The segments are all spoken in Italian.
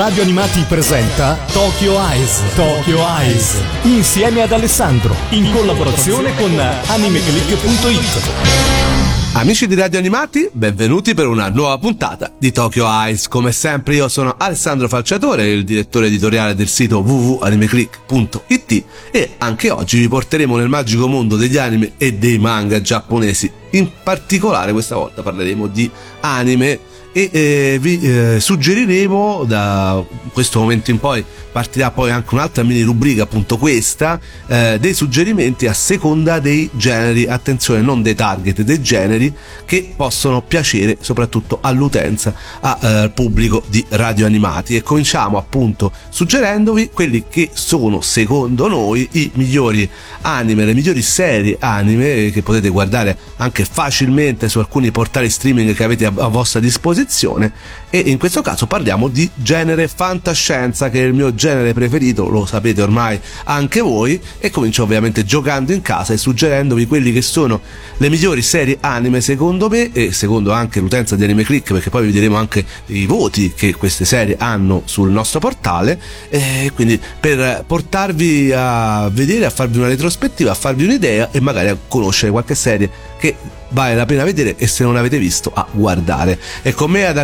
Radio Animati presenta Tokyo Eyes. Tokyo Eyes. Insieme ad Alessandro. In collaborazione con animeclick.it. Amici di Radio Animati, benvenuti per una nuova puntata di Tokyo Eyes. Come sempre io sono Alessandro Falciatore, il direttore editoriale del sito www.animeclick.it e anche oggi vi porteremo nel magico mondo degli anime e dei manga giapponesi. In particolare questa volta parleremo di anime e eh, vi eh, suggeriremo da questo momento in poi partirà poi anche un'altra mini rubrica appunto questa eh, dei suggerimenti a seconda dei generi. Attenzione non dei target dei generi che possono piacere soprattutto all'utenza al eh, pubblico di radio animati. E cominciamo appunto suggerendovi quelli che sono secondo noi i migliori anime le migliori serie anime che potete guardare anche facilmente su alcuni portali streaming che avete a, a vostra disposizione disposizione e in questo caso parliamo di genere fantascienza che è il mio genere preferito, lo sapete ormai anche voi e comincio ovviamente giocando in casa e suggerendovi quelli che sono le migliori serie anime secondo me e secondo anche l'utenza di Anime Click perché poi vi diremo anche i voti che queste serie hanno sul nostro portale e quindi per portarvi a vedere, a farvi una retrospettiva, a farvi un'idea e magari a conoscere qualche serie che vale la pena vedere e se non l'avete visto a guardare. E con me ad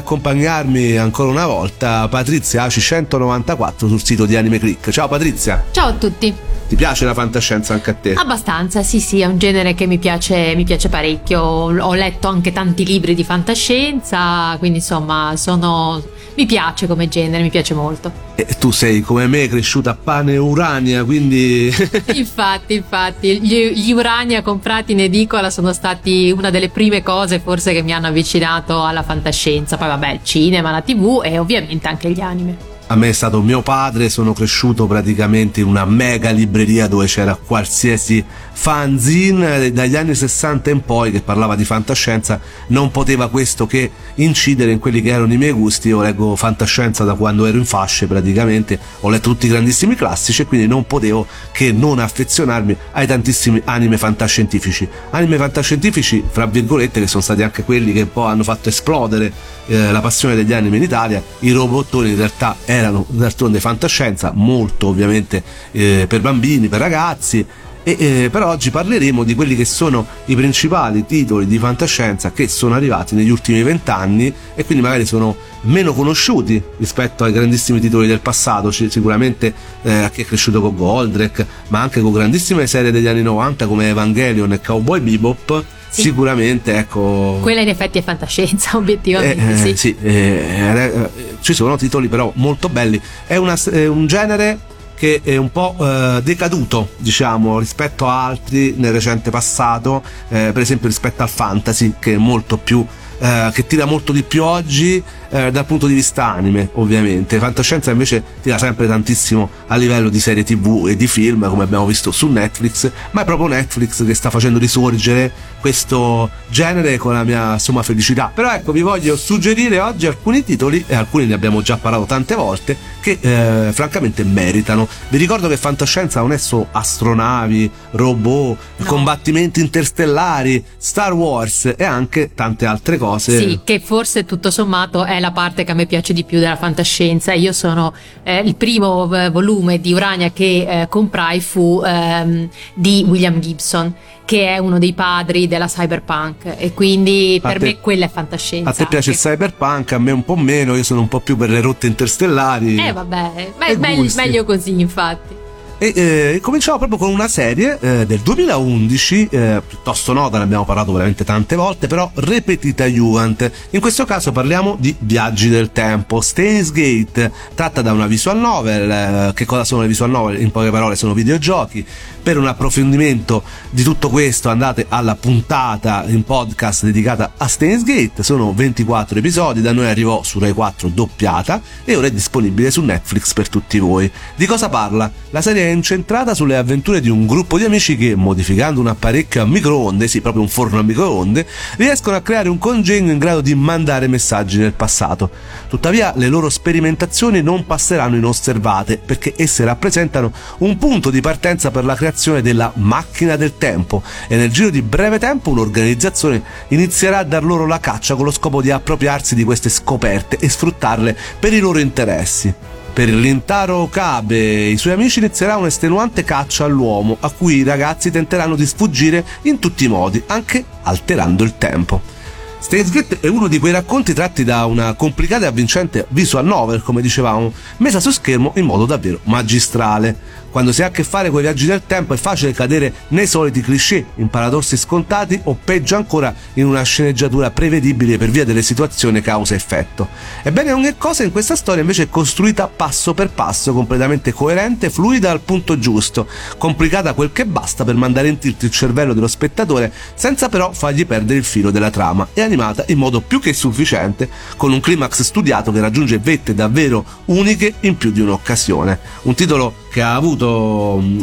accompagnarmi ancora una volta Patrizia AC194 sul sito di Anime Click. Ciao Patrizia. Ciao a tutti. Ti piace la fantascienza anche a te? Abbastanza, sì, sì, è un genere che mi piace, mi piace parecchio. Ho letto anche tanti libri di fantascienza, quindi insomma, sono mi piace come genere, mi piace molto. E tu sei come me cresciuta a pane e urania, quindi Infatti, infatti, gli, gli urania comprati in edicola sono stati una delle prime cose forse che mi hanno avvicinato alla fantascienza. Poi vabbè, il cinema, la TV e ovviamente anche gli anime a me è stato mio padre, sono cresciuto praticamente in una mega libreria dove c'era qualsiasi fanzine dagli anni 60 in poi che parlava di fantascienza, non poteva questo che incidere in quelli che erano i miei gusti, io leggo fantascienza da quando ero in fasce praticamente, ho letto tutti i grandissimi classici e quindi non potevo che non affezionarmi ai tantissimi anime fantascientifici. Anime fantascientifici, fra virgolette, che sono stati anche quelli che un po' hanno fatto esplodere eh, la passione degli anime in Italia, i robottoni in realtà erano d'altronde fantascienza, molto ovviamente eh, per bambini, per ragazzi. E, eh, per oggi parleremo di quelli che sono i principali titoli di fantascienza che sono arrivati negli ultimi vent'anni e quindi magari sono meno conosciuti rispetto ai grandissimi titoli del passato, sicuramente eh, a chi è cresciuto con Goldrake, ma anche con grandissime serie degli anni 90 come Evangelion e Cowboy Bebop sì. sicuramente ecco. Quella in effetti è fantascienza obiettivamente eh, sì, sì eh, eh, ci sono titoli però molto belli. È, una, è un genere che è un po' eh, decaduto, diciamo, rispetto a altri nel recente passato, eh, per esempio rispetto al fantasy, che è molto più eh, che tira molto di più oggi eh, dal punto di vista anime, ovviamente. Fantascienza invece tira sempre tantissimo a livello di serie tv e di film, come abbiamo visto su Netflix, ma è proprio Netflix che sta facendo risorgere questo genere con la mia somma felicità. Però ecco, vi voglio suggerire oggi alcuni titoli, e alcuni ne abbiamo già parlato tante volte, che eh, francamente meritano. Vi ricordo che fantascienza non è solo astronavi, robot, no. combattimenti interstellari, Star Wars e anche tante altre cose. Sì, che forse tutto sommato è la parte che a me piace di più della fantascienza. Io sono eh, il primo eh, volume di Urania che eh, comprai fu ehm, di William Gibson che è uno dei padri della cyberpunk e quindi per te, me quella è fantascienza. A te piace il cyberpunk, a me un po' meno, io sono un po' più per le rotte interstellari. Eh vabbè, ma è meglio, meglio così infatti. E eh, cominciamo proprio con una serie eh, del 2011, eh, piuttosto nota, ne abbiamo parlato veramente tante volte, però repetita Juvent. In questo caso parliamo di Viaggi del Tempo. Stains Gate, tratta da una visual novel. Eh, che cosa sono le visual novel? In poche parole sono videogiochi. Per un approfondimento di tutto questo andate alla puntata in podcast dedicata a Stains Gate. Sono 24 episodi, da noi arrivò su Rai 4 doppiata e ora è disponibile su Netflix per tutti voi. Di cosa parla? La serie è incentrata sulle avventure di un gruppo di amici che, modificando un apparecchio a microonde, sì, proprio un forno a microonde, riescono a creare un congegno in grado di mandare messaggi nel passato. Tuttavia, le loro sperimentazioni non passeranno inosservate perché esse rappresentano un punto di partenza per la creazione della macchina del tempo e nel giro di breve tempo un'organizzazione inizierà a dar loro la caccia con lo scopo di appropriarsi di queste scoperte e sfruttarle per i loro interessi. Per Lintaro Okabe e i suoi amici inizierà un'estenuante caccia all'uomo a cui i ragazzi tenteranno di sfuggire in tutti i modi, anche alterando il tempo. Steins Gate è uno di quei racconti tratti da una complicata e avvincente visual novel, come dicevamo, messa su schermo in modo davvero magistrale. Quando si ha a che fare con i viaggi del tempo è facile cadere nei soliti cliché, in paradossi scontati o peggio ancora in una sceneggiatura prevedibile per via delle situazioni causa-effetto. Ebbene ogni cosa in questa storia invece è costruita passo per passo, completamente coerente, fluida al punto giusto, complicata quel che basta per mandare in tilt il cervello dello spettatore senza però fargli perdere il filo della trama e animata in modo più che sufficiente, con un climax studiato che raggiunge vette davvero uniche in più di un'occasione. Un titolo che ha avuto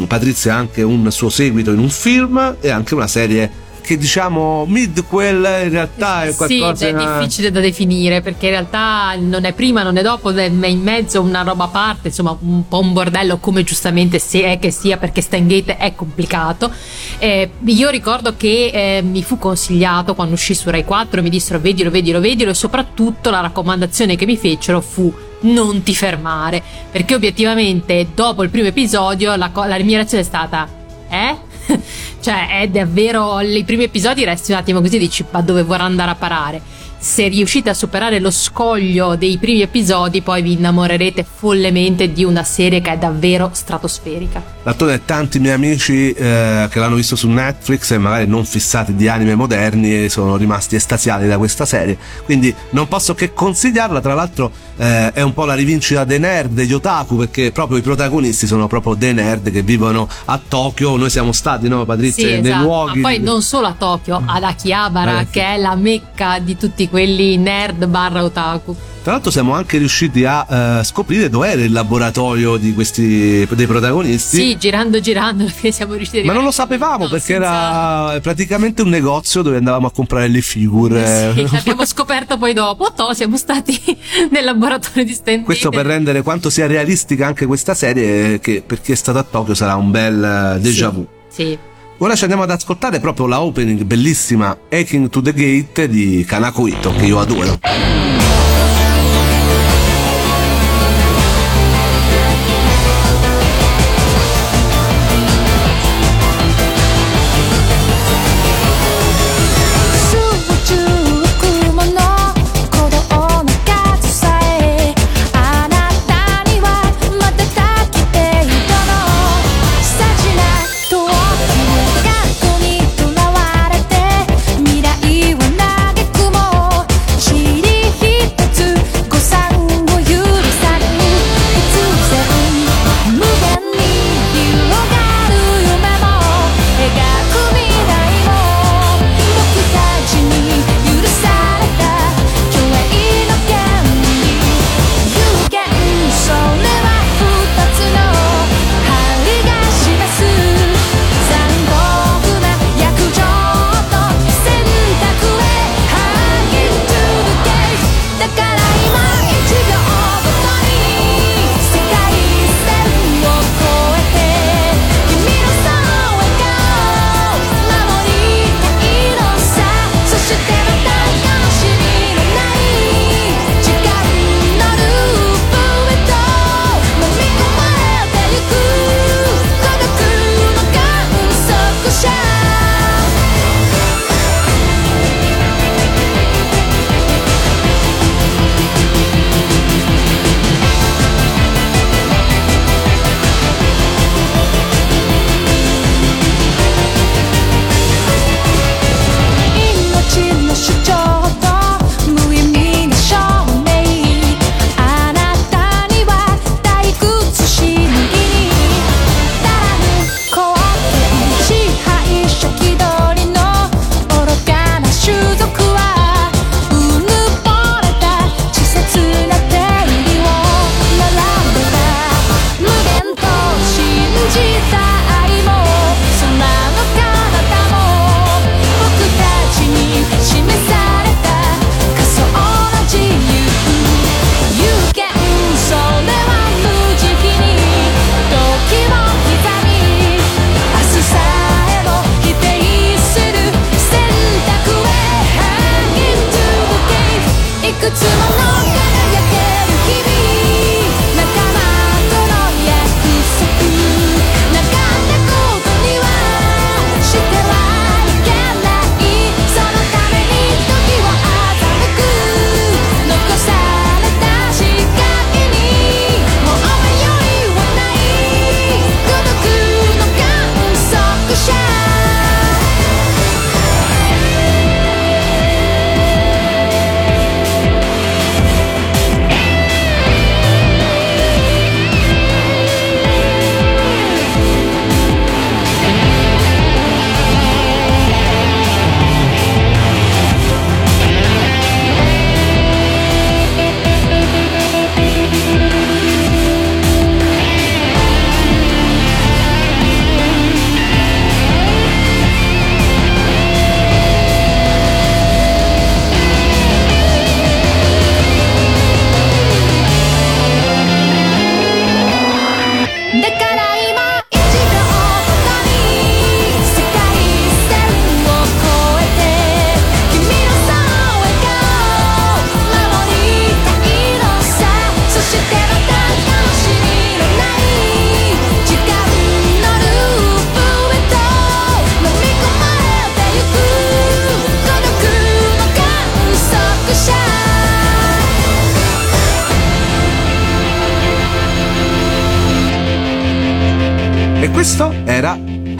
Patrizia anche un suo seguito in un film e anche una serie che diciamo midquel in realtà è qualcosa sì, è difficile da definire perché in realtà non è prima non è dopo è in mezzo una roba a parte insomma un po' un bordello come giustamente se è che sia perché Steingate è complicato. Eh, io ricordo che eh, mi fu consigliato quando uscì su Rai 4 mi dissero vedilo vedilo vedilo e soprattutto la raccomandazione che mi fecero fu non ti fermare perché obiettivamente dopo il primo episodio la, la mia reazione è stata eh? cioè è davvero i primi episodi resti un attimo così dici ma dove vorrà andare a parare se riuscite a superare lo scoglio dei primi episodi poi vi innamorerete follemente di una serie che è davvero stratosferica. L'attore tanti miei amici eh, che l'hanno visto su Netflix e magari non fissati di anime moderni sono rimasti estasiati da questa serie. Quindi non posso che consigliarla. Tra l'altro eh, è un po' la rivincita dei nerd degli otaku perché proprio i protagonisti sono proprio dei nerd che vivono a Tokyo. Noi siamo stati no Patrizia sì, nei esatto. luoghi ma poi non solo a Tokyo ad Akihabara eh, che è la mecca di tutti quelli nerd barra otaku. Tra l'altro siamo anche riusciti a uh, scoprire dove era il laboratorio di questi dei protagonisti. Sì, girando girando siamo riusciti a Ma non lo sapevamo no, perché senza... era praticamente un negozio dove andavamo a comprare le figure. Eh sì, l'abbiamo scoperto poi dopo. To, siamo stati nel laboratorio di Stendhal. Questo per rendere quanto sia realistica anche questa serie che per chi è stato a Tokyo sarà un bel déjà vu. Sì. sì. Ora ci andiamo ad ascoltare proprio la opening bellissima Aching to the Gate di Kanako Ito che io adoro.「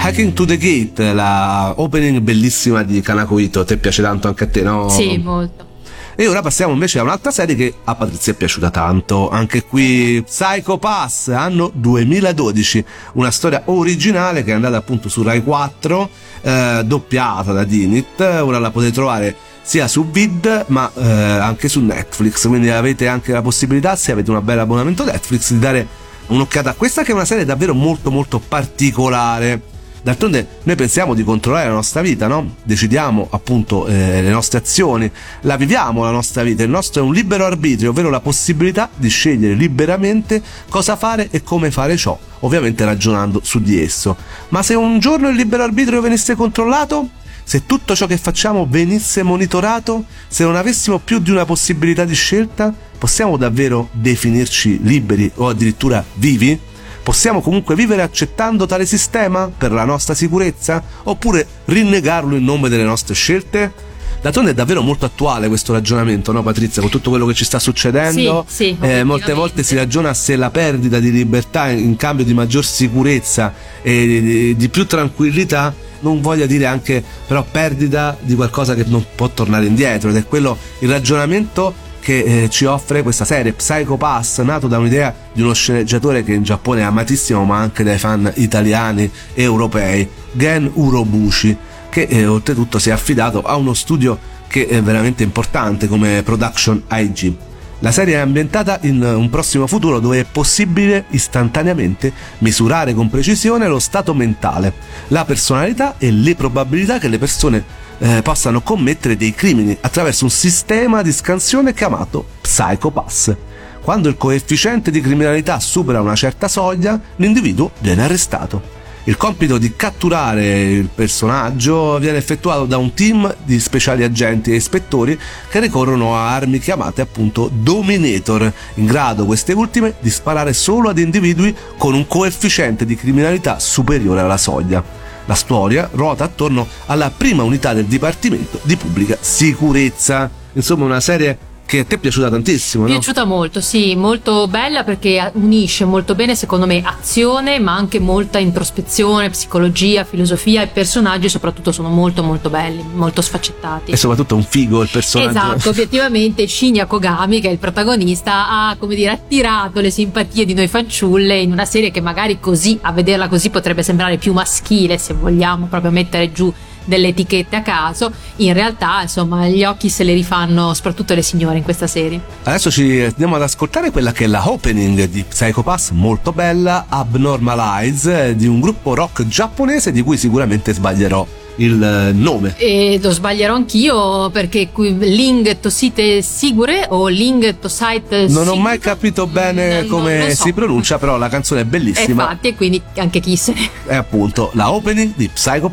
Hacking to the Gate, la opening bellissima di Kanako Ito. Te piace tanto anche a te, no? Sì, molto. E ora passiamo invece a un'altra serie che a Patrizia è piaciuta tanto, anche qui Psycho Pass, anno 2012, una storia originale che è andata appunto su Rai 4, eh, doppiata da Dinit, ora la potete trovare sia su Vid ma eh, anche su Netflix, quindi avete anche la possibilità, se avete un bel abbonamento Netflix, di dare un'occhiata a questa che è una serie davvero molto molto particolare D'altronde noi pensiamo di controllare la nostra vita, no? Decidiamo appunto eh, le nostre azioni, la viviamo la nostra vita, il nostro è un libero arbitrio, ovvero la possibilità di scegliere liberamente cosa fare e come fare ciò, ovviamente ragionando su di esso. Ma se un giorno il libero arbitrio venisse controllato? Se tutto ciò che facciamo venisse monitorato, se non avessimo più di una possibilità di scelta, possiamo davvero definirci liberi o addirittura vivi? Possiamo comunque vivere accettando tale sistema per la nostra sicurezza oppure rinnegarlo in nome delle nostre scelte? D'altronde è davvero molto attuale questo ragionamento, no Patrizia, con tutto quello che ci sta succedendo. Sì, sì, eh, molte volte si ragiona se la perdita di libertà in cambio di maggior sicurezza e di più tranquillità non voglia dire anche però perdita di qualcosa che non può tornare indietro ed è quello il ragionamento che eh, ci offre questa serie Psycho Pass, nato da un'idea di uno sceneggiatore che in Giappone è amatissimo ma anche dai fan italiani e europei, Gen Urobushi, che eh, oltretutto si è affidato a uno studio che è veramente importante come Production IG. La serie è ambientata in un prossimo futuro dove è possibile istantaneamente misurare con precisione lo stato mentale, la personalità e le probabilità che le persone eh, possano commettere dei crimini attraverso un sistema di scansione chiamato Psycho Pass. Quando il coefficiente di criminalità supera una certa soglia, l'individuo viene arrestato. Il compito di catturare il personaggio viene effettuato da un team di speciali agenti e ispettori che ricorrono a armi chiamate appunto Dominator, in grado queste ultime di sparare solo ad individui con un coefficiente di criminalità superiore alla soglia. La storia ruota attorno alla prima unità del Dipartimento di Pubblica Sicurezza. Insomma, una serie che a te è piaciuta tantissimo, no? Piaciuta molto, sì, molto bella perché unisce molto bene, secondo me, azione, ma anche molta introspezione, psicologia, filosofia e personaggi soprattutto sono molto molto belli, molto sfaccettati. E soprattutto un figo il personaggio. Esatto, obiettivamente Shinya Kogami, che è il protagonista, ha, come dire, attirato le simpatie di noi fanciulle in una serie che magari così, a vederla così, potrebbe sembrare più maschile, se vogliamo proprio mettere giù delle etichette a caso, in realtà insomma gli occhi se li rifanno soprattutto le signore in questa serie. Adesso ci andiamo ad ascoltare quella che è la opening di Psycho Pass, molto bella, Abnormalize, di un gruppo rock giapponese di cui sicuramente sbaglierò il nome. E lo sbaglierò anch'io perché qui Ling Tosite Sigure o Ling Tosite Non ho mai capito bene non, come non so. si pronuncia, però la canzone è bellissima. E infatti, quindi anche chi se ne. È appunto la opening di Psycho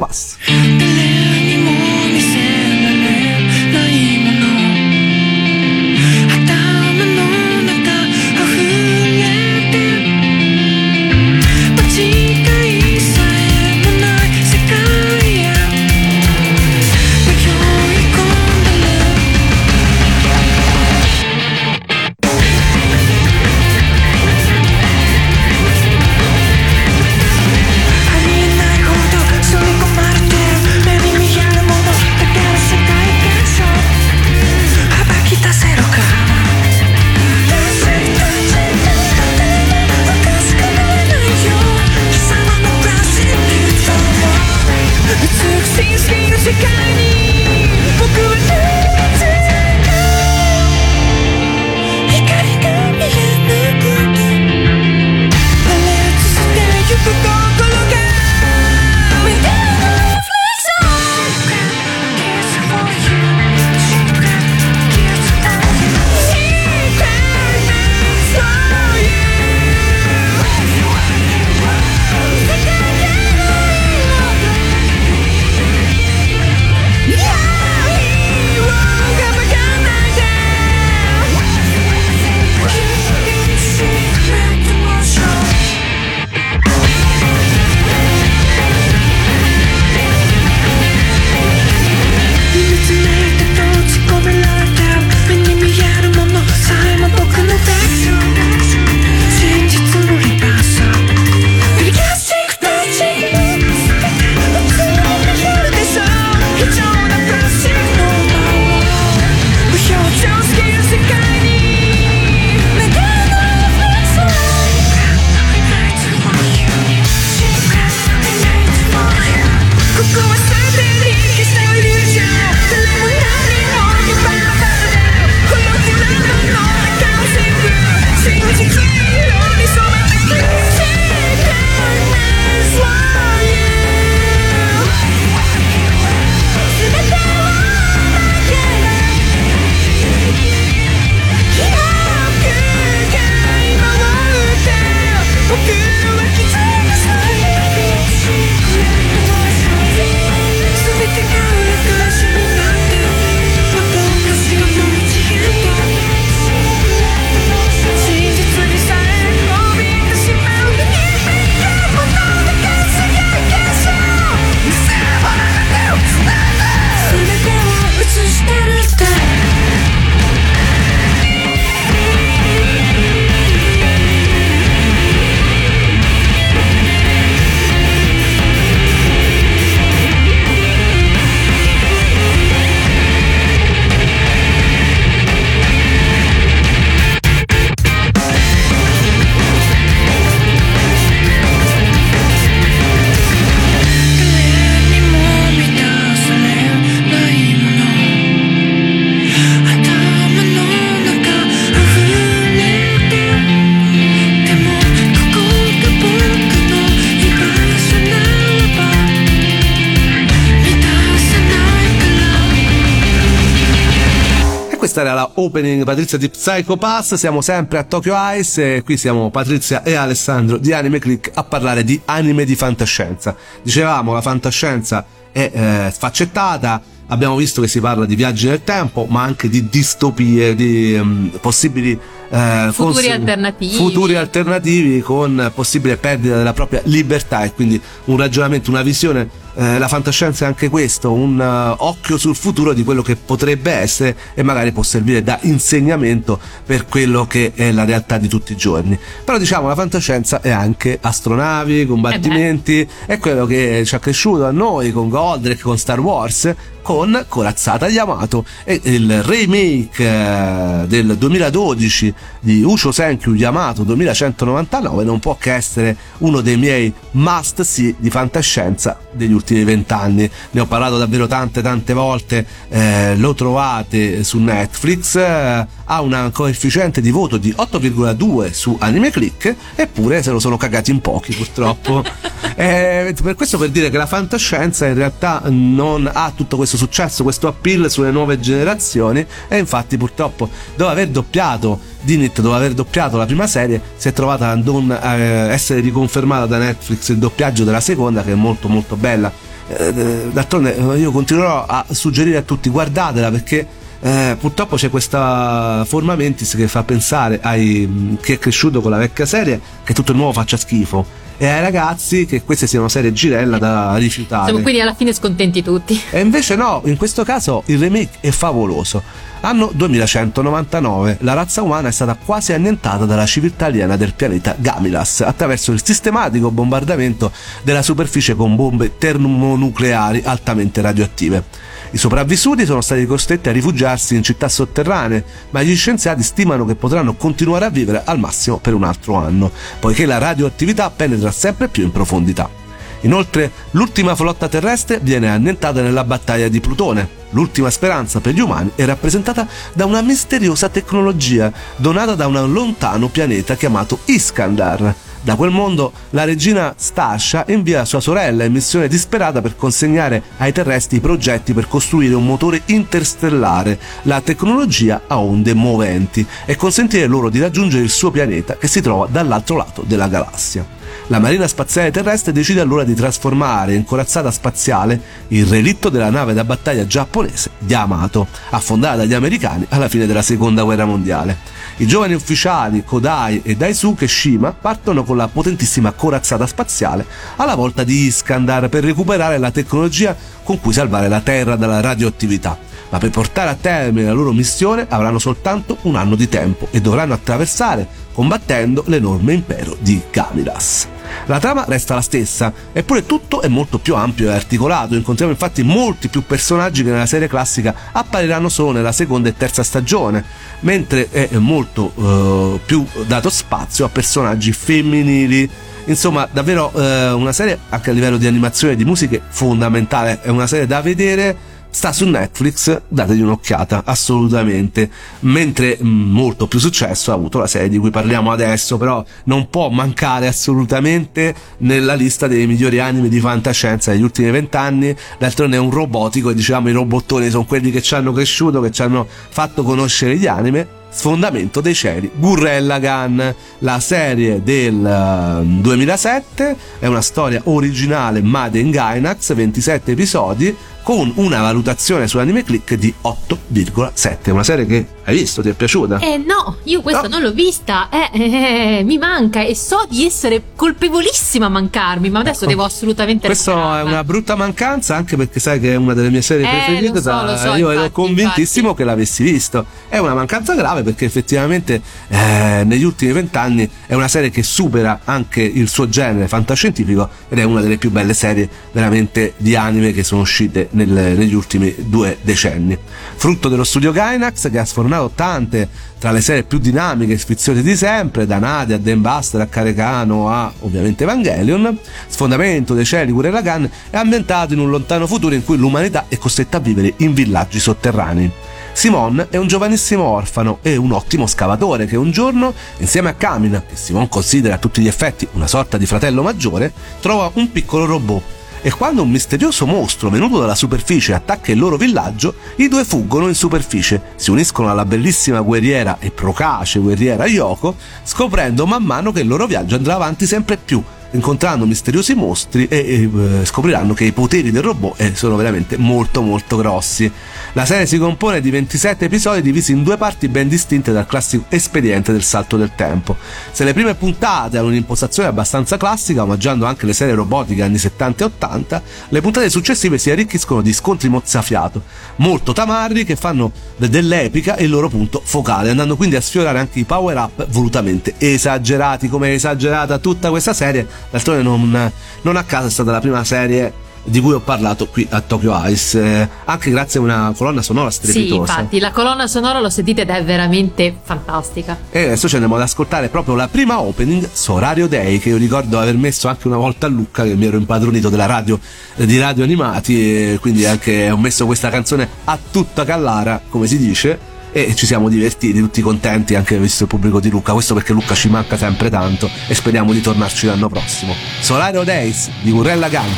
questa era la opening Patrizia di Psycho Pass, siamo sempre a Tokyo Ice e qui siamo Patrizia e Alessandro di Anime Click a parlare di anime di fantascienza. Dicevamo la fantascienza è eh, sfaccettata, abbiamo visto che si parla di viaggi nel tempo, ma anche di distopie, di um, possibili eh, futuri cons- alternativi. Futuri alternativi con possibile perdita della propria libertà e quindi un ragionamento, una visione eh, la fantascienza è anche questo, un uh, occhio sul futuro di quello che potrebbe essere e magari può servire da insegnamento per quello che è la realtà di tutti i giorni. Però diciamo la fantascienza è anche astronavi, combattimenti, eh è quello che ci ha cresciuto a noi con Godric, con Star Wars, con Corazzata Yamato e il remake eh, del 2012 di Ucho Senkyu Yamato 2199 non può che essere uno dei miei must see di fantascienza degli ultimi vent'anni. Ne ho parlato davvero tante tante volte. Eh, lo trovate su Netflix. Eh, ha un coefficiente di voto di 8,2 su Anime Click eppure se lo sono cagati in pochi purtroppo. Eh, per questo per dire che la fantascienza in realtà non ha tutto questo successo questo appeal sulle nuove generazioni e infatti purtroppo dopo aver doppiato Dinit dopo aver doppiato la prima serie si è trovata a non eh, essere riconfermata da Netflix il doppiaggio della seconda che è molto molto bella eh, d'altronde io continuerò a suggerire a tutti guardatela perché eh, purtroppo c'è questa forma mentis che fa pensare a chi è cresciuto con la vecchia serie che tutto il nuovo faccia schifo e ai ragazzi che queste siano serie girella da rifiutare. Siamo quindi alla fine scontenti tutti. E invece no, in questo caso il remake è favoloso. Anno 2199, la razza umana è stata quasi annientata dalla civiltà aliena del pianeta Gamilas attraverso il sistematico bombardamento della superficie con bombe termonucleari altamente radioattive. I sopravvissuti sono stati costretti a rifugiarsi in città sotterranee, ma gli scienziati stimano che potranno continuare a vivere al massimo per un altro anno, poiché la radioattività penetra sempre più in profondità. Inoltre, l'ultima flotta terrestre viene annientata nella battaglia di Plutone. L'ultima speranza per gli umani è rappresentata da una misteriosa tecnologia donata da un lontano pianeta chiamato Iskandar, da quel mondo la regina Stascia invia sua sorella in missione disperata per consegnare ai terrestri i progetti per costruire un motore interstellare, la tecnologia a onde moventi e consentire loro di raggiungere il suo pianeta che si trova dall'altro lato della galassia. La Marina Spaziale Terrestre decide allora di trasformare in corazzata spaziale il relitto della nave da battaglia giapponese Yamato, affondata dagli americani alla fine della seconda guerra mondiale. I giovani ufficiali Kodai e Daisuke Shima partono con la potentissima corazzata spaziale alla volta di Iskandar per recuperare la tecnologia con cui salvare la Terra dalla radioattività. Ma per portare a termine la loro missione avranno soltanto un anno di tempo e dovranno attraversare combattendo l'enorme impero di Gamilas. La trama resta la stessa, eppure tutto è molto più ampio e articolato. Incontriamo infatti molti più personaggi che nella serie classica appariranno solo nella seconda e terza stagione, mentre è molto uh, più dato spazio a personaggi femminili. Insomma, davvero uh, una serie anche a livello di animazione e di musiche fondamentale. È una serie da vedere sta su Netflix, dategli un'occhiata, assolutamente. Mentre molto più successo ha avuto la serie di cui parliamo adesso, però non può mancare assolutamente nella lista dei migliori anime di fantascienza degli ultimi vent'anni. D'altronde è un robotico e diciamo i robottoni sono quelli che ci hanno cresciuto, che ci hanno fatto conoscere gli anime Sfondamento dei cieli, Gurren Lagann, la serie del 2007, eh, è una storia originale Made in Gainax, 27 episodi, con una valutazione su Anime Click di 8,7. Una serie che hai visto? Ti è piaciuta? Eh no, io questa no. non l'ho vista, eh, eh, eh, mi manca e so di essere colpevolissima a mancarmi, ma adesso ecco. devo assolutamente Questa è una brutta mancanza anche perché sai che è una delle mie serie eh, preferite, lo so, lo so, io infatti, ero convintissimo infatti. che l'avessi visto. È una mancanza grave perché effettivamente eh, negli ultimi vent'anni è una serie che supera anche il suo genere fantascientifico ed è una delle più belle serie veramente di anime che sono uscite nel, negli ultimi due decenni. Frutto dello studio Gainax che ha sfornato tante tra le serie più dinamiche e sfiziose di sempre, da Nadia a Dan Buster a Carecano a ovviamente Evangelion, Sfondamento dei cieli Gurren Lagann è ambientato in un lontano futuro in cui l'umanità è costretta a vivere in villaggi sotterranei. Simon è un giovanissimo orfano e un ottimo scavatore che un giorno, insieme a Kamina, che Simon considera a tutti gli effetti una sorta di fratello maggiore, trova un piccolo robot e quando un misterioso mostro venuto dalla superficie attacca il loro villaggio, i due fuggono in superficie, si uniscono alla bellissima guerriera e procace guerriera Yoko, scoprendo man mano che il loro viaggio andrà avanti sempre più incontrando misteriosi mostri e, e eh, scopriranno che i poteri del robot eh, sono veramente molto molto grossi. La serie si compone di 27 episodi divisi in due parti ben distinte dal classico espediente del salto del tempo. Se le prime puntate hanno un'impostazione abbastanza classica, omaggiando anche le serie robotiche anni 70 e 80, le puntate successive si arricchiscono di scontri mozzafiato, molto tamarri che fanno dell'epica il loro punto focale, andando quindi a sfiorare anche i power up volutamente esagerati, come è esagerata tutta questa serie D'altronde non, non a caso è stata la prima serie di cui ho parlato qui a Tokyo Ice, eh, anche grazie a una colonna sonora strepitosa. Sì, infatti, la colonna sonora l'ho sentita ed è veramente fantastica. E adesso ci andiamo ad ascoltare proprio la prima opening, Sorario Day, che io ricordo aver messo anche una volta a Lucca, che mi ero impadronito della radio eh, di Radio Animati, e quindi anche ho messo questa canzone a tutta Callara, come si dice e ci siamo divertiti, tutti contenti anche visto il pubblico di Lucca, questo perché Lucca ci manca sempre tanto e speriamo di tornarci l'anno prossimo. Solario Days di Gurrella Gang.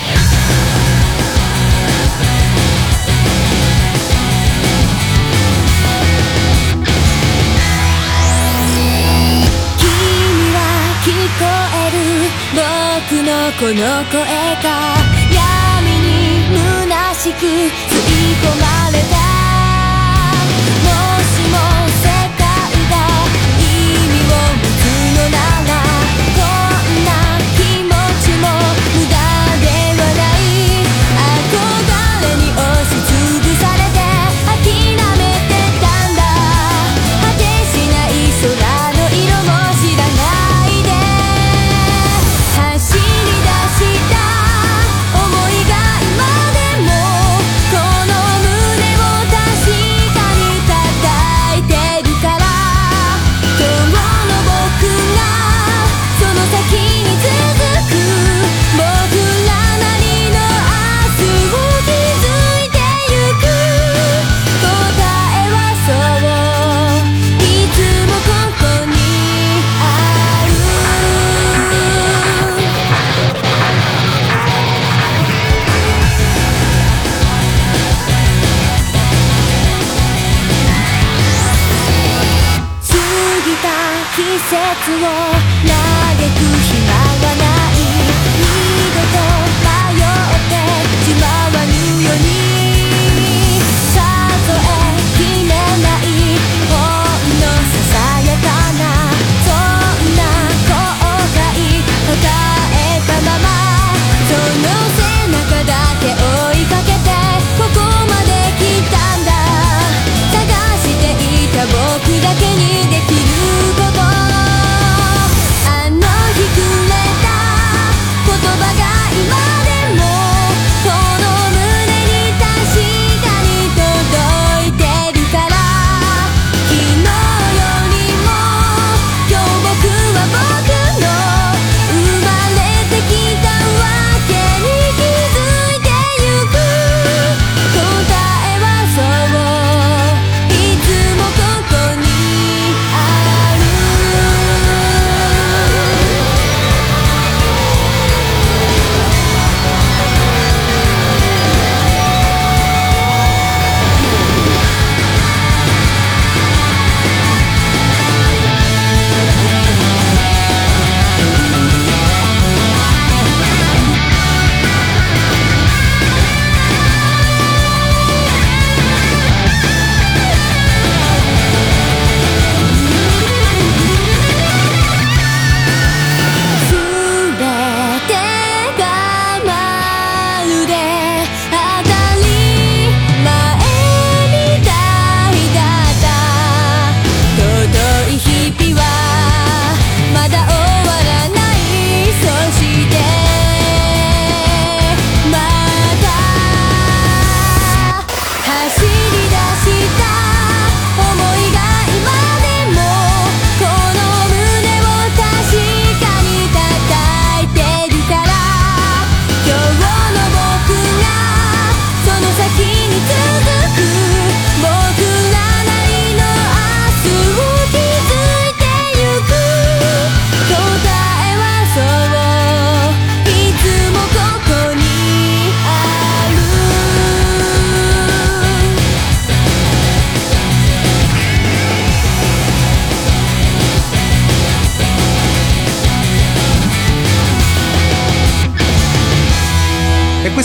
のこの声が闇に虚しく吸い込まれた な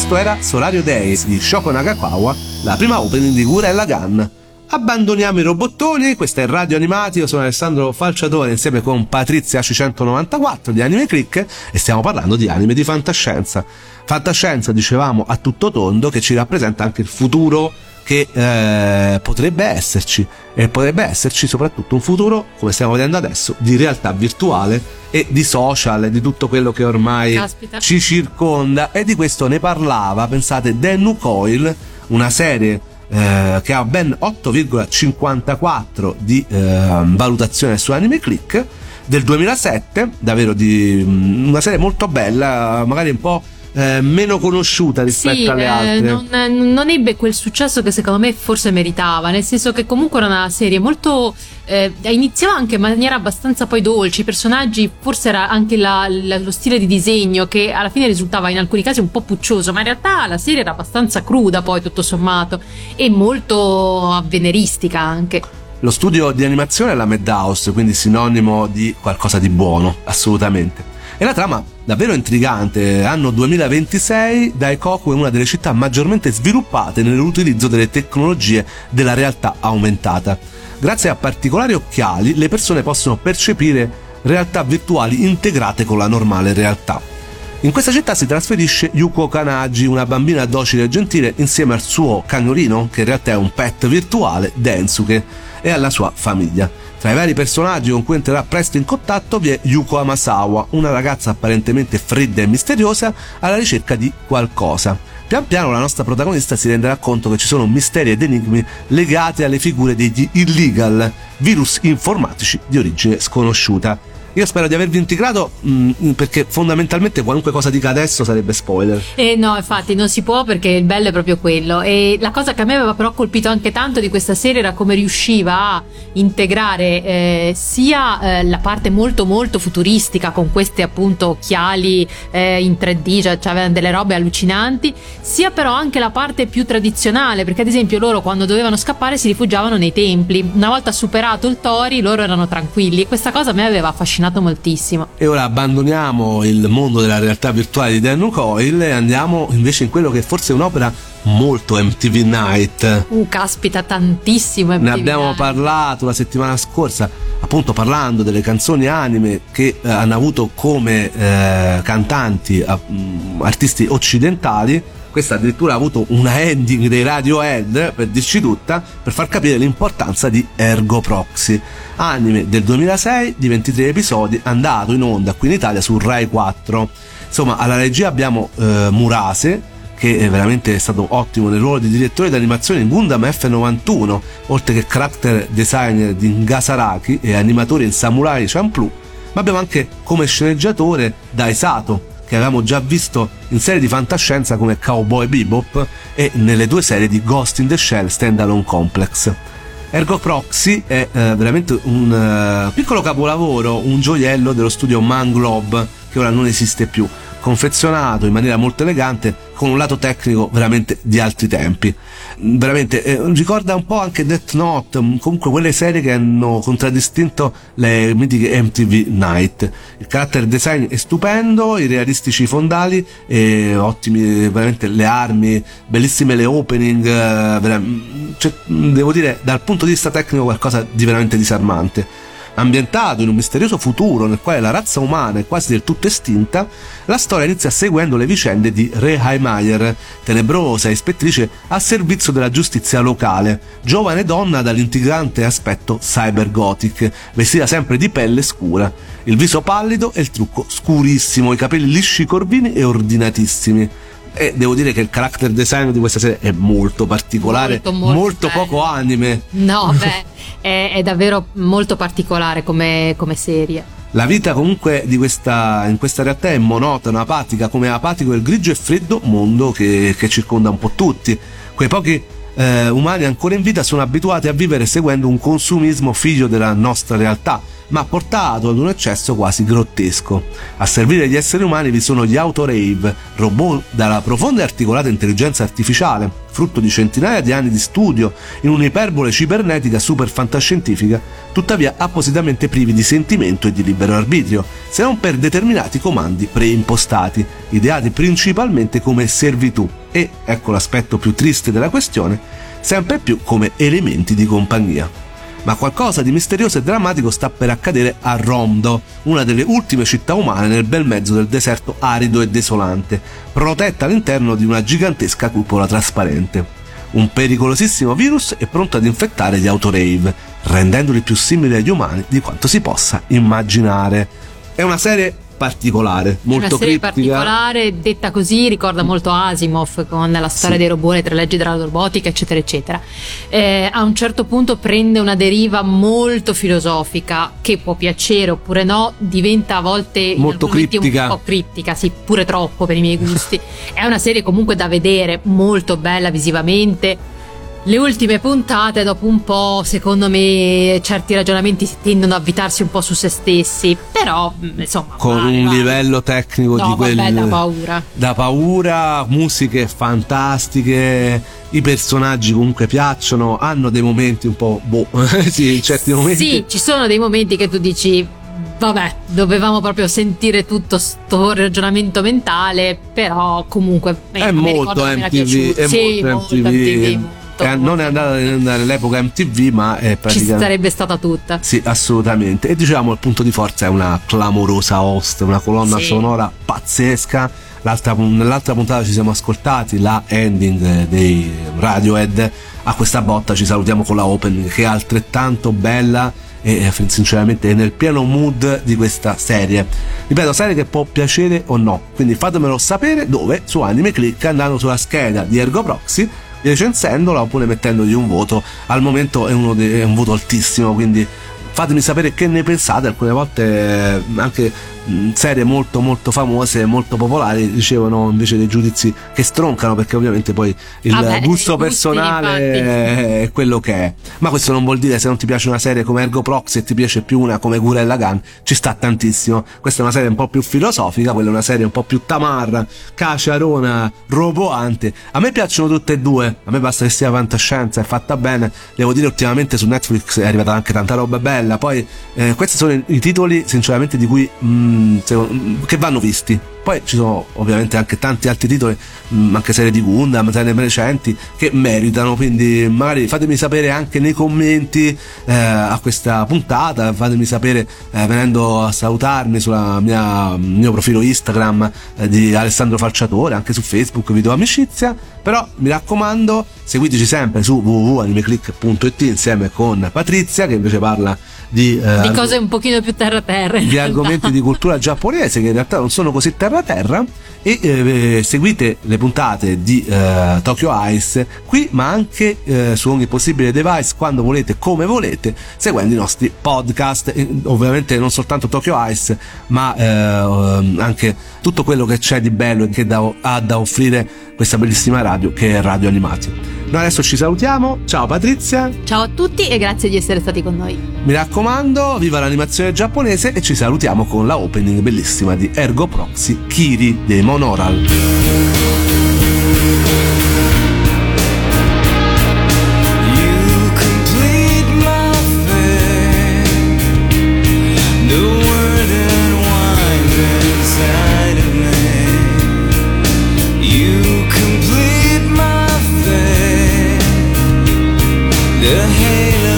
questo era Solario Days di Shoko Nagakawa, la prima opening di Gurella Gun. Abbandoniamo i robottoni, questa è Radio Animati, io sono Alessandro Falciatore insieme con Patrizia C194 di Anime Click e stiamo parlando di anime di fantascienza. Fantascienza, dicevamo, a tutto tondo che ci rappresenta anche il futuro che eh, potrebbe esserci e potrebbe esserci soprattutto un futuro, come stiamo vedendo adesso, di realtà virtuale e di social di tutto quello che ormai Caspita. ci circonda e di questo ne parlava, pensate, Dennu Coil, una serie eh, che ha ben 8,54 di eh, valutazione su Anime Click del 2007, davvero di mm, una serie molto bella, magari un po' eh, meno conosciuta rispetto Sì, alle eh, altre. non, non ebbe quel successo che secondo me forse meritava, nel senso che comunque era una serie molto... Eh, iniziava anche in maniera abbastanza poi dolce, i personaggi, forse era anche la- la- lo stile di disegno che alla fine risultava in alcuni casi un po' puccioso, ma in realtà la serie era abbastanza cruda poi tutto sommato e molto avveneristica anche. Lo studio di animazione è la Madhouse, quindi sinonimo di qualcosa di buono, assolutamente. E la trama davvero intrigante, anno 2026, Daikoku è una delle città maggiormente sviluppate nell'utilizzo delle tecnologie della realtà aumentata. Grazie a particolari occhiali le persone possono percepire realtà virtuali integrate con la normale realtà. In questa città si trasferisce Yuko Kanagi, una bambina docile e gentile, insieme al suo cagnolino, che in realtà è un pet virtuale, Densuke, e alla sua famiglia. Tra i vari personaggi con cui entrerà presto in contatto vi è Yuko Amasawa, una ragazza apparentemente fredda e misteriosa alla ricerca di qualcosa. Pian piano la nostra protagonista si renderà conto che ci sono misteri ed enigmi legati alle figure degli illegal, virus informatici di origine sconosciuta. Io spero di avervi integrato mh, perché fondamentalmente qualunque cosa dica adesso sarebbe spoiler. Eh no, infatti non si può perché il bello è proprio quello. E la cosa che a me aveva però colpito anche tanto di questa serie era come riusciva a integrare eh, sia eh, la parte molto molto futuristica con questi appunto occhiali eh, in 3D, cioè cioè avevano delle robe allucinanti, sia però anche la parte più tradizionale, perché ad esempio loro quando dovevano scappare si rifugiavano nei templi. Una volta superato il Tori, loro erano tranquilli e questa cosa a me aveva affascinato moltissimo. E ora abbandoniamo il mondo della realtà virtuale di Dan Coil e andiamo invece in quello che forse è un'opera molto MTV Night. Uh, caspita, tantissimo. Ne MTV abbiamo Night. parlato la settimana scorsa, appunto parlando delle canzoni anime che eh, hanno avuto come eh, cantanti eh, artisti occidentali. Questa addirittura ha avuto una ending dei Radiohead, per dirci tutta, per far capire l'importanza di Ergo Proxy. Anime del 2006 di 23 episodi, andato in onda qui in Italia su Rai 4. Insomma, alla regia abbiamo eh, Murase, che è veramente stato ottimo nel ruolo di direttore d'animazione in Gundam F91, oltre che character designer di Ngasaraki e animatore in Samurai Champloo, ma abbiamo anche come sceneggiatore Daisato, che avevamo già visto in serie di fantascienza come Cowboy Bebop e nelle due serie di Ghost in the Shell Standalone Complex. Ergo Proxy è eh, veramente un eh, piccolo capolavoro, un gioiello dello studio Manglobe che ora non esiste più, confezionato in maniera molto elegante con un lato tecnico veramente di altri tempi. Veramente eh, ricorda un po' anche Death Note, comunque quelle serie che hanno contraddistinto le mitiche MTV Night. Il character design è stupendo, i realistici fondali, e ottimi veramente le armi, bellissime le opening, eh, cioè, devo dire dal punto di vista tecnico qualcosa di veramente disarmante. Ambientato in un misterioso futuro nel quale la razza umana è quasi del tutto estinta, la storia inizia seguendo le vicende di Re Heimeyer, tenebrosa ispettrice a servizio della giustizia locale, giovane donna dall'intrigante aspetto cybergothic, vestita sempre di pelle scura, il viso pallido e il trucco scurissimo, i capelli lisci corvini e ordinatissimi. E devo dire che il character design di questa serie è molto particolare, Molto, molto bello. poco anime. No, beh, è, è davvero molto particolare come, come serie. La vita comunque di questa, in questa realtà è monotona, apatica, come apatico il grigio e freddo mondo che, che circonda un po' tutti. Quei pochi eh, umani ancora in vita sono abituati a vivere seguendo un consumismo figlio della nostra realtà, ma portato ad un eccesso quasi grottesco. A servire gli esseri umani vi sono gli autorave, robot dalla profonda e articolata intelligenza artificiale, frutto di centinaia di anni di studio in un'iperbole cibernetica super fantascientifica, tuttavia appositamente privi di sentimento e di libero arbitrio, se non per determinati comandi preimpostati, ideati principalmente come servitù e, ecco l'aspetto più triste della questione, sempre più come elementi di compagnia ma qualcosa di misterioso e drammatico sta per accadere a Romdo, una delle ultime città umane nel bel mezzo del deserto arido e desolante, protetta all'interno di una gigantesca cupola trasparente. Un pericolosissimo virus è pronto ad infettare gli autorave, rendendoli più simili agli umani di quanto si possa immaginare. È una serie particolare, molto una serie criptica. particolare, detta così, ricorda molto Asimov con la storia Sì. dei robot, le tre leggi della robotica, eccetera, eccetera. Eh, a un certo punto prende una deriva molto filosofica che può piacere oppure no, diventa a volte Molto criptica. un po' criptica, sì, pure troppo per i miei gusti. È una serie comunque da vedere, molto bella visivamente. Le ultime puntate, dopo un po', secondo me, certi ragionamenti tendono a avvitarsi un po' su se stessi. Però, mm, insomma, con vale, un vale. livello tecnico No, di quel vabbè, da paura. da paura, musiche fantastiche, i personaggi comunque piacciono, hanno dei momenti un po' boh, sì, certi momenti Sì, ci sono dei momenti che tu dici. Vabbè, dovevamo proprio sentire tutto sto ragionamento mentale, però comunque eh, è molto MTV, è Sì, molto molto MTV. Molto, Eh, non è andata nell'epoca MTV, ma è Ci praticamente sarebbe stata tutta. Sì, assolutamente. E diciamo il punto di forza è una clamorosa host, una colonna Sì. sonora pazzesca. L'altra, nell'altra puntata ci siamo ascoltati la ending eh, dei Radiohead. A questa botta ci salutiamo con la opening che è altrettanto bella e eh, sinceramente è nel pieno mood di questa serie. Ripeto, serie che può piacere o no, quindi fatemelo sapere dove su Anime Click andando sulla scheda di Ergo Proxy recensendola oppure mettendogli un voto. Al momento è, de- è un voto altissimo, quindi fatemi sapere che ne pensate. Alcune volte eh, anche serie molto molto famose, molto popolari ricevono invece dei giudizi che stroncano perché ovviamente poi il Vabbè, gusto gusti, personale è quello che è. Ma questo non vuol dire se non ti piace una serie come Ergo Proxy e ti piace più una come Gurella Gun, ci sta tantissimo. Questa è una serie un po' più filosofica, quella è una serie un po' più tamarra, caciarona, roboante. A me piacciono tutte e due, a me basta che sia fantascienza, è fatta bene. Devo dire ultimamente su Netflix è arrivata anche tanta roba bella. Poi eh, questi sono i, i titoli sinceramente di cui mm, mm, che vanno visti. Poi ci sono ovviamente anche tanti altri titoli, mm, anche serie di Gundam, serie recenti, che meritano. Quindi magari fatemi sapere anche nei commenti eh, a questa puntata, fatemi sapere eh, venendo a salutarmi mia mio profilo Instagram eh, di Alessandro Falciatore, anche su Facebook, vi do amicizia. Però mi raccomando, seguiteci sempre su www.animeclick.it insieme con Patrizia che invece parla di, eh, Di cose un pochino più terra terra. di argomenti di cultura giapponese che in realtà non sono così terra terra e eh, seguite le puntate di eh, Tokyo Ice qui ma anche eh, su ogni possibile device quando volete come volete seguendo i nostri podcast. E, ovviamente non soltanto Tokyo Ice ma eh, ehm, anche tutto quello che c'è di bello e che da- ha da offrire questa bellissima radio che è Radio Animati noi adesso ci salutiamo ciao Patrizia Ciao a tutti e grazie di essere stati con noi. mi raccomando, viva l'animazione giapponese e ci salutiamo con la opening bellissima di Ergo Proxy Kiri dei Monoral. 天黑了